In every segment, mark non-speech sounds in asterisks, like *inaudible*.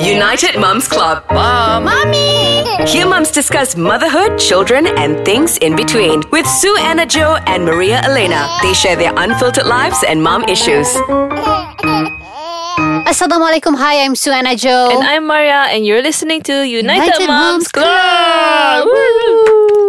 United Mums Club. Mom. Mommy! Here mums discuss motherhood, children, and things in between. With Sue Anna Joe and Maria Elena. They share their unfiltered lives and mom issues. *laughs* Assalamualaikum. Hi, I'm Suana Joe. And I'm Maria, and you're listening to United, United Moms Moms Club. Club.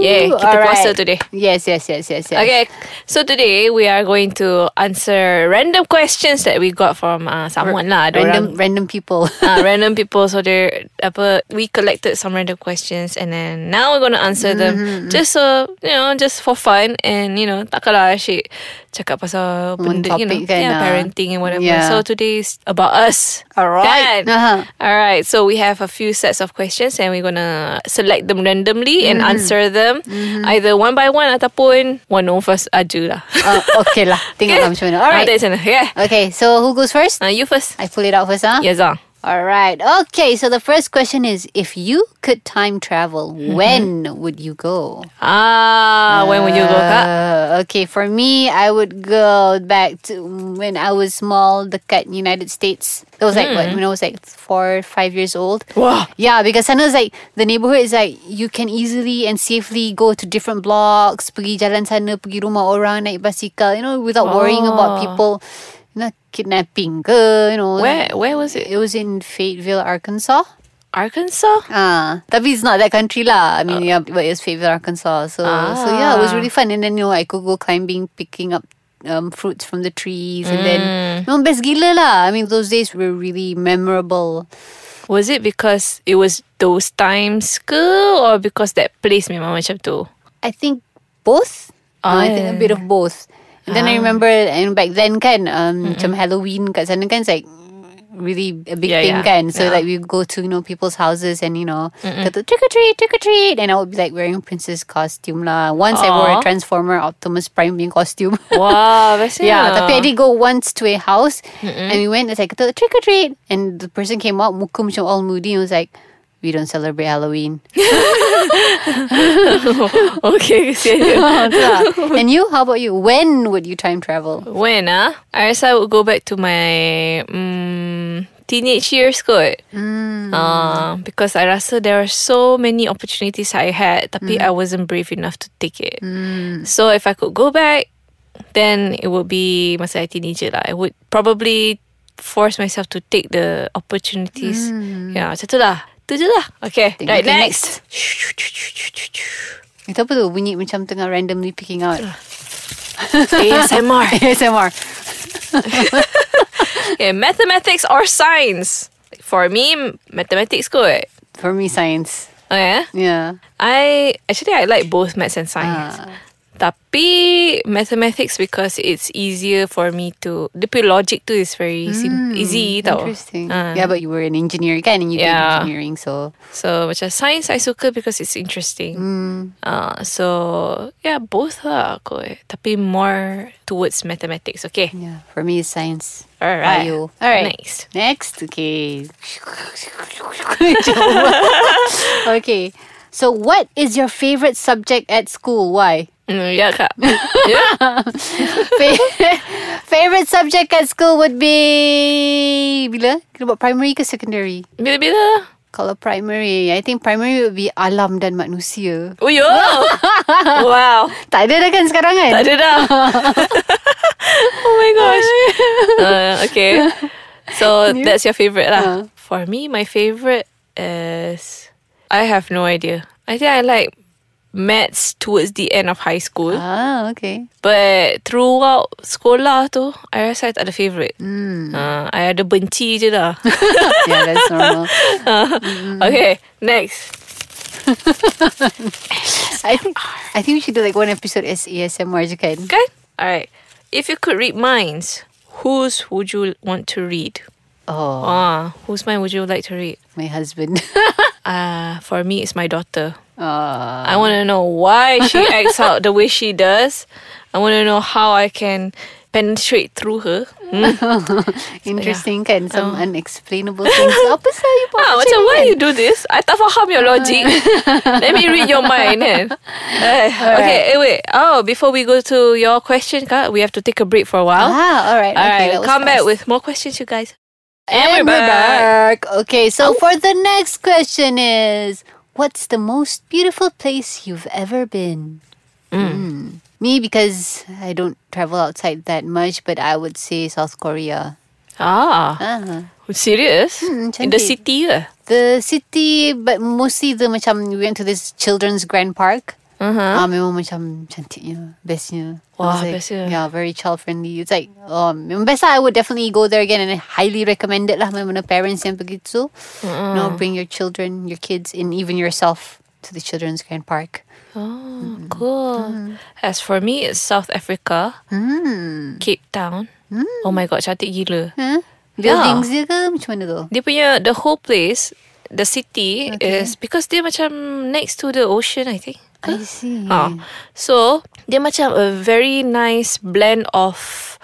Yeah, kita Alright. puasa today. Yes, yes, yes, yes, yes. Okay, so today we are going to answer random questions that we got from uh, someone lah. Random, random people. uh, *laughs* random people. So they apa we collected some random questions and then now we're gonna answer Mm-hmm, them just so you know just for fun and you know takkanlah asyik cakap pasal benda you know kan, yeah, ah. parenting and whatever. Yeah. So today is about us. Alright. Kan? Uh-huh. All. So we have a few sets of questions and we're gonna select them randomly and Mm-hmm. answer them either one by one ataupun one of us aja lah. Uh, okay lah. *laughs* Tengoklah macam mana. Ah, Alright. tengok macam mana. Yeah. Okay, so who goes first? Uh, you first. I pull it out first, huh? Yes, ah. Alright. Okay, so the first question is if you could time travel, Mm-hmm. when would you go? Ah, when would you go, Kak? Uh, okay, for me, I would go back to when I was small, the cat United States. That was like what Hmm. when I was like four, five years old. Wow. Yeah, because I know it's like the neighborhood is like you can easily and safely go to different blocks, pergi jalan sana, pergi rumah orang, naik basikal, you know, without worrying Oh. about people, know, kidnapping ke, you know. Where where was it? It was in Fayetteville, Arkansas. Arkansas? Ah, tapi it's not that country lah. I mean, yeah, but it's Fayetteville, Arkansas. So, so yeah, it was Ah. really fun. And then you know, I could go climbing, picking up um, fruits from the trees, and then Mm. you know, best gila lah. I mean, those days were really memorable. Was it because it was those times ke or because that place memang macam tu? I think both. Oh, Uh, I think a bit of both. And then I Ah. remember, and back then kan, um, macam Halloween kat sana kan, it's like really a big Yeah, thing yeah. kan. So Yeah. like we go to you know people's houses and you know kata trick or treat, trick or treat, and I would be like wearing princess costume lah. Once I wore a. Transformer Optimus Prime punya costume. *laughs* Wow, bestnya. Yeah, tapi I did go once to a house and we went. It's like kata, trick or treat, and the person came out muka macam all moody and was like, "We don't celebrate Halloween." *laughs* *laughs* okay, kesian *laughs* dia. and you? How about you? When would you time travel? When ah? I guess I would go back to my um, teenage years kot. Hmm. Uh, because I rasa there are so many opportunities I had tapi I wasn't brave enough to take it. So if I could go back, then it would be masa I teenager lah. I would probably force myself to take the opportunities. Yeah, macam tu lah. Tu je lah. Okay, Think- right okay, next. Itu apa tu? Bunyi macam tengah randomly picking out. ASMR. ASMR. *laughs* *laughs* Okay, mathematics or science? For me, mathematics good. For me, science. Oh yeah? Yeah. I actually I like both maths and science. Ah. Tapi mathematics because it's easier for me to the pure logic too is very sim- easy tau. Interesting. Ah. Yeah, but you were an engineer again and you did engineering so. So macam science I suka because it's interesting. Uh, so yeah, both lah aku. eh. Tapi more towards mathematics. Okay. Yeah. For me, it's science. Alright. Bio. Alright. Next. Next. Okay. *laughs* okay. So, what is your favorite subject at school? Why? Mm, ya kak. *laughs* yeah. Fa- *laughs* favorite subject at school would be bila? Kita buat primary ke secondary? Bila-bila. Kalau primary, I think primary would be alam dan manusia. Oh yo. *laughs* wow. Tak ada dah kan sekarang kan? Tak ada dah. oh my gosh. Uh, okay. So that's your favorite lah. Uh. For me, my favorite is I have no idea. I think I like maths towards the end of high school. Ah, okay. But throughout sekolah tu, I rasa I tak ada favorite. Hmm. Uh, I ada benci je dah. *laughs* Yeah, that's normal. *laughs* okay, next. *laughs* I think I think we should do like one episode as ASMR je kan? Kan? Alright. If you could read minds, whose would you want to read? Oh, Ah, whose mind would you like to read? my husband. Uh, for me, it's my daughter. Uh, I want to know why she *laughs* acts out the way she does. I want to know how I can penetrate through her. Hmm? *laughs* interesting kan? Some Oh. unexplainable things. *laughs* Apa sah you buat Ah, macam why you do this? I tak faham your logic. Let me read your mind. Eh, okay, eh, wait. Oh, before we go to your question, Kak, we have to take a break for a while. Ah, alright. okay, Alright, was come back with more questions, you guys. And we're back. Okay, so for the next question is What's the most beautiful place you've ever been? Mm. Me, because I don't travel outside that much, but I would say South Korea. Ah, Ah. serious? Hmm, In the city ke? The city, but mostly the macam we went to this children's grand park. Uh-huh. Ah, memang macam cantiknya, bestnya. Wah, like, bestnya. Yeah, very child friendly. It's like, um, memang best lah. I would definitely go there again and I highly recommend it lah. Mana parents yang pergi tu, you know, bring your children, your kids, and even yourself to the children's grand park. Oh, cool. As for me, it's South Africa, Hmm. Cape Town. Oh my god, cantik gila. Huh? Buildings dia ke macam mana tu? Dia punya the whole place, the city Okay. is because dia macam next to the ocean, I think. I see. Ah, so dia macam a very nice blend of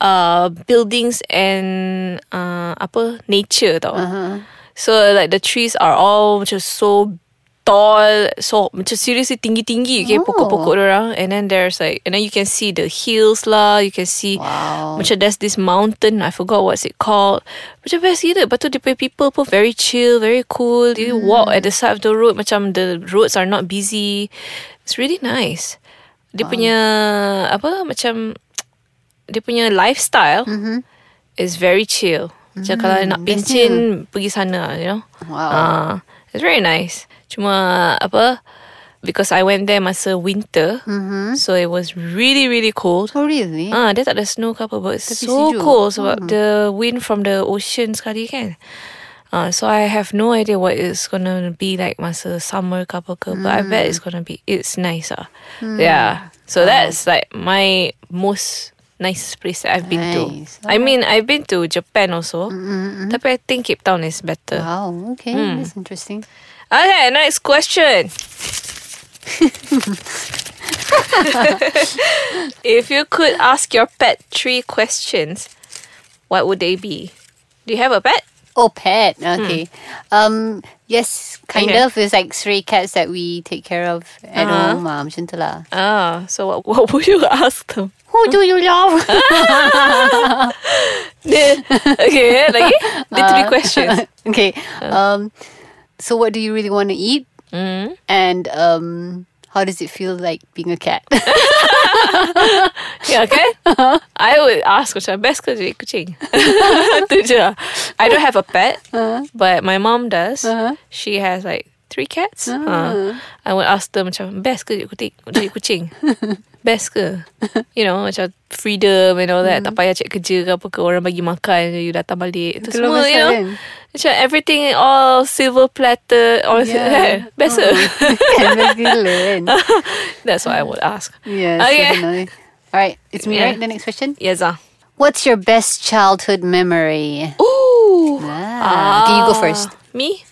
uh buildings and uh apa nature tau. Uh-huh. So like the trees are all just so tall, so macam seriously tinggi-tinggi okay, Oh. pokok-pokok orang and then there's like and then you can see the hills lah, you can see Wow. macam there's this mountain, I forgot what's it called. Macam best gila. Lepas tu dia punya people pun very chill, very cool. You walk at the side of the road macam the roads are not busy. It's really nice. Dia punya apa macam dia punya lifestyle is very chill. Macam kalau nak pincin pergi sana, you know. Wow. Ah, it's very nice. Cuma apa because I went there masa winter, so it was really really cold. Oh really? Ah, dia tak ada snow ke apa But it's Tapi so sejuk. cold Sebab the wind from the ocean sekali kan Ah, So I have no idea What it's gonna be like Masa summer ke apa ke But I bet it's gonna be It's nice ah. Yeah So that's like My most Nicest place that I've been Nice. to I mean I've been to Japan also Tapi I think Cape Town is better Wow. Okay, Hmm. that's interesting. Okay next question *laughs* If you could ask your pet three questions, what would they be? Do you have a pet? Oh, pet. Okay. Um. Yes, kind Okay. of. It's like stray cats that we take care of at Uh-huh. home. Um, macam tu lah. Ah, so what, what would you *laughs* ask them? Who do you love? *laughs* Dia- okay, lagi? The three questions. *laughs* okay. Um. So, what do you really want to eat? Mm. And um, how does it feel like being a cat? *laughs* Yeah, okay? I would ask macam best ke jadi kucing? Itu je. I don't have a pet, but my mom does. Uh-huh. She has like three cats. Uh, I would ask them macam best jadi kucing? Jadi kucing? Best ke? *laughs* You know, macam freedom and all that. Tak payah cek kerja ke apa ke. Orang bagi makan, you datang balik. Itu semua, you pasal know. kan? Macam everything all silver platter. All Yeah. *laughs* Best Oh. ke? Kan, best gila kan? *laughs* That's what I would ask. Yes, Okay. definitely. All right, it's me, Yeah. right? The next question. Yes, ah. What's your best childhood memory? Ooh. Ah, okay, you go first. Me?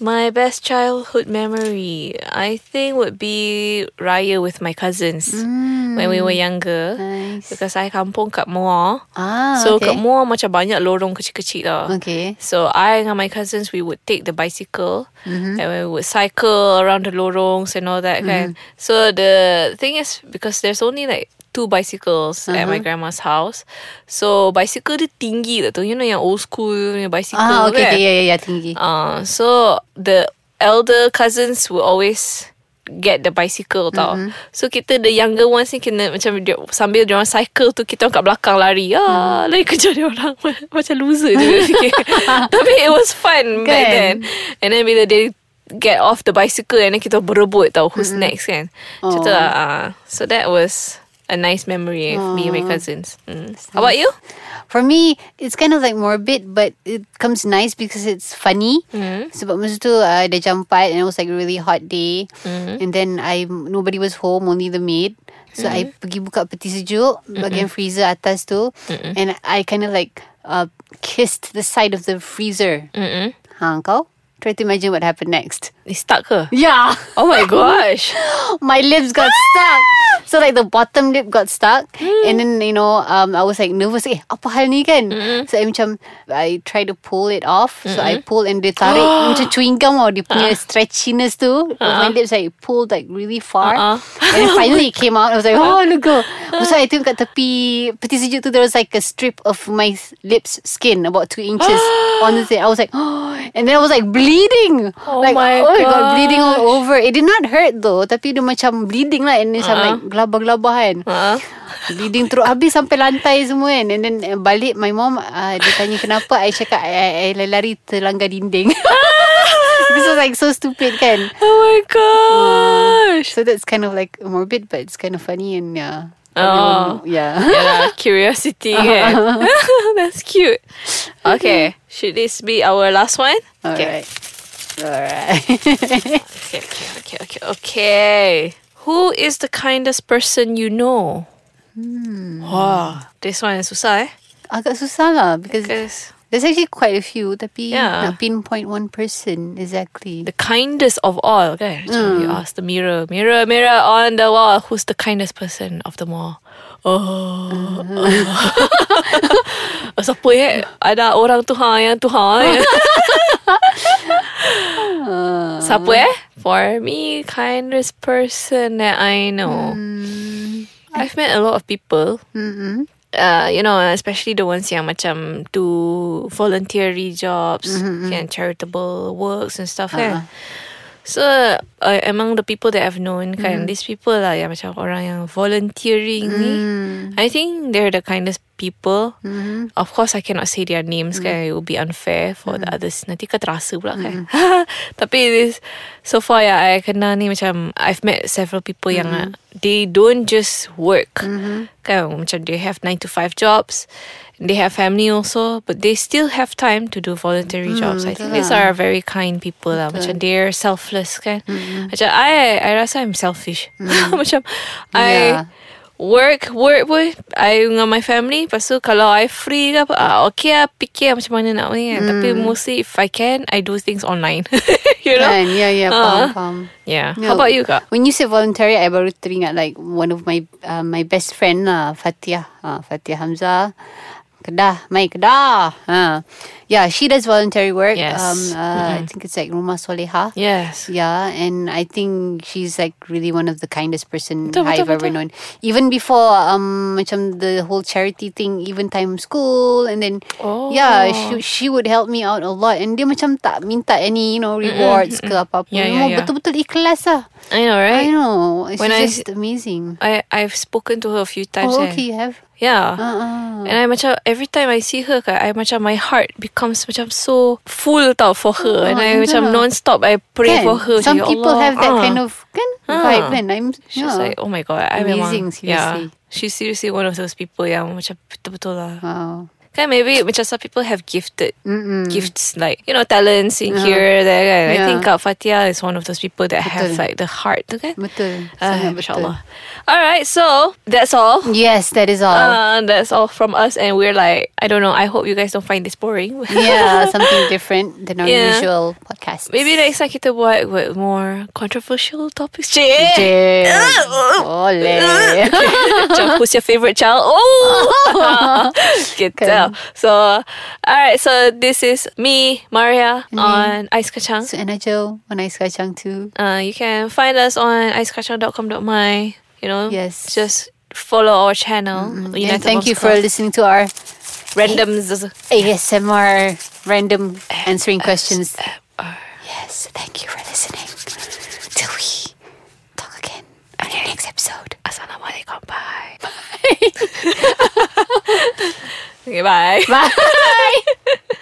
My best childhood memory, I think, would be Raya with my cousins when we were younger. Nice. Because I kampung kat Muar. Ah, so okay. kat Muar macam banyak lorong kecil-kecil tau. Okay. So I and my cousins, we would take the bicycle Mm-hmm. and we would cycle around the lorongs and all that Mm-hmm. kind. So the thing is, because there's only like two bicycles at Uh-huh. my grandma's house. So bicycle dia tinggi tak tu. You know yang old school punya bicycle Ah, okay, kan? okay, yeah, yeah, yeah, tinggi. Uh, so the elder cousins will always get the bicycle tau. Mm-hmm. So kita the younger ones ni kena macam dia, sambil dia orang cycle tu kita orang kat belakang lari. Ah, Mm. lari kejar dia orang *laughs* macam loser je. *laughs* Tapi it was fun back Kan? then. And then bila they get off the bicycle and then kita berebut tau who's next kan. Macam tu Oh. lah. ah. so that was a nice memory of me and my cousins. Mm. How about you? For me, it's kind of like morbid, but it comes nice because it's funny. Mm. Sebab masa tu uh, dah jam 4 and it was like a really hot day. Mm-hmm. And then I nobody was home, only the maid. So I Mm-hmm. pergi buka peti sejuk bagian freezer atas tu. And I kind of like uh, kissed the side of the freezer. Mm-mm. Ha, kau? Try to imagine what happened next. Ni stuck her. Yeah. Oh my gosh. *laughs* my lips got stuck. So like the bottom lip got stuck, and then you know, um, I was like nervous. Eh, apa hal ni kan? So I macam I try to pull it off. So I pull and dia tarik *gasps* macam chewing gum or dia punya stretchiness tu. My lips like pulled like really far, Uh-uh. and then finally it came out. I was like, oh look go. *laughs* So I tengok kat tepi peti sejuk tu there was like a strip of my lips skin about two inches *gasps* on the thing. I was like, oh, *gasps* and then I was like bleeding. Oh like my oh my god, bleeding all over. It did not hurt though, tapi dia macam bleeding lah and then macam like gelabah-gelabah kan. Ha? Bleeding terus habis sampai lantai semua kan. And then uh, balik my mom uh, dia tanya kenapa I cakap I, I, I lari terlanggar dinding. *laughs* This was like so stupid kan. Oh my gosh. So that's kind of like morbid but it's kind of funny and yeah. Oh. Everyone- yeah. Yeah, curiosity *laughs* kan. *laughs* That's cute. Okay, should this be our last one? Okay. Alright. Alright. *laughs* Okay, okay, okay, okay, okay. Who is the kindest person you know? Hmm. Wow, this one is susah eh? Agak susah lah because Because there's actually quite a few tapi Yeah. nak pinpoint one person exactly. the kindest of all, okay? Macam Hmm. you ask the mirror, mirror, mirror on the wall, who's the kindest person of them all? Oh, oh. *laughs* siapa eh? Ada orang tu ha yang tu ha. ya. Siapa eh? For me, kindest person that I know. I've met a lot of people. Mm-hmm. Uh, you know, especially the ones yang macam do voluntary jobs, and charitable works and stuff kan. So uh, among the people that I've known kan, these people lah yang macam orang yang volunteering ni, I think they're the kindest people. Of course, I cannot say their names kan. It would be unfair for the others. Nanti kau terasa pula kan. *laughs* Tapi this, so far ya, I kenal ni macam I've met several people yang uh, they don't just work. Kan, macam they have 9 to 5 jobs. They have family also, but they still have time to do voluntary jobs. I think these are very kind people lah. Macam they're selfless kan. Macam I, I rasa I'm selfish. *laughs* macam I Yeah. work, work pun I dengan my family. Lepas tu kalau I free ke apa, ah, okay lah fikir macam mana nak ni kan. Tapi mostly if I can, I do things online. *laughs* you know? Kan, yeah, yeah, Ah. faham, faham. Yeah. No, How about you kak? When you say voluntary, I baru teringat like one of my uh, my best friend lah, Fatia. Uh, Fatia Hamzah. Kedah, Mai Kedah. Uh. Yeah, she does voluntary work. Yes. Um, uh, I think it's like Rumah Soleha. Yes. Yeah, and I think she's like really one of the kindest person Betul, I've betul, ever betul. known. Even before um macam the whole charity thing, even time school, and then Oh. yeah, she she would help me out a lot. And dia macam tak minta any you know rewards ke apa apa. Yeah, yeah, yeah. betul-betul ikhlas lah. I know, right? I know. It's When I- just amazing. I I've spoken to her a few times. Oh, okay, you have. Yeah. Uh-uh. And I macam every time I see her I macam my heart becomes macam so full tau for her. and I Oh, macam yeah. non-stop I pray Kan? for her. Some Macam, "Ya people Allah, have that ah." kind of kan Ah. vibe kan. I'm She's yeah. like, oh my god, I Amazing, memang, seriously. Yeah, she's seriously one of those people yang macam betul-betul lah. Wow. Kan maybe macam some people have gifted gifts like you know talents in here there kan. I think Kak Fatia is one of those people that have like the heart tu kan. Betul. Sangat Masya-Allah. Alright, so that's all. Yes, that is all. Uh, that's all from us, and we're like, I don't know. I hope you guys don't find this boring. *laughs* yeah, something different than our Yeah. usual podcast. Maybe next time kita buat with more controversial topics. Cik. Ole. Macam, Who's your favorite child? Oh, *laughs* *laughs* get tell. So, all right. So this is me, Maria, on Ice Kacang. so Joe on Ice Kacang too. Uh, you can find us on icekacang.com.my. You know, Yes. Just follow our channel. United and thank Moms you for listening to our randoms. ASMR random answering questions. Yes, thank you for listening. Till we talk again on your next episode. Assalamualaikum. Bye. Bye. *laughs* Okay, bye. Bye. *laughs*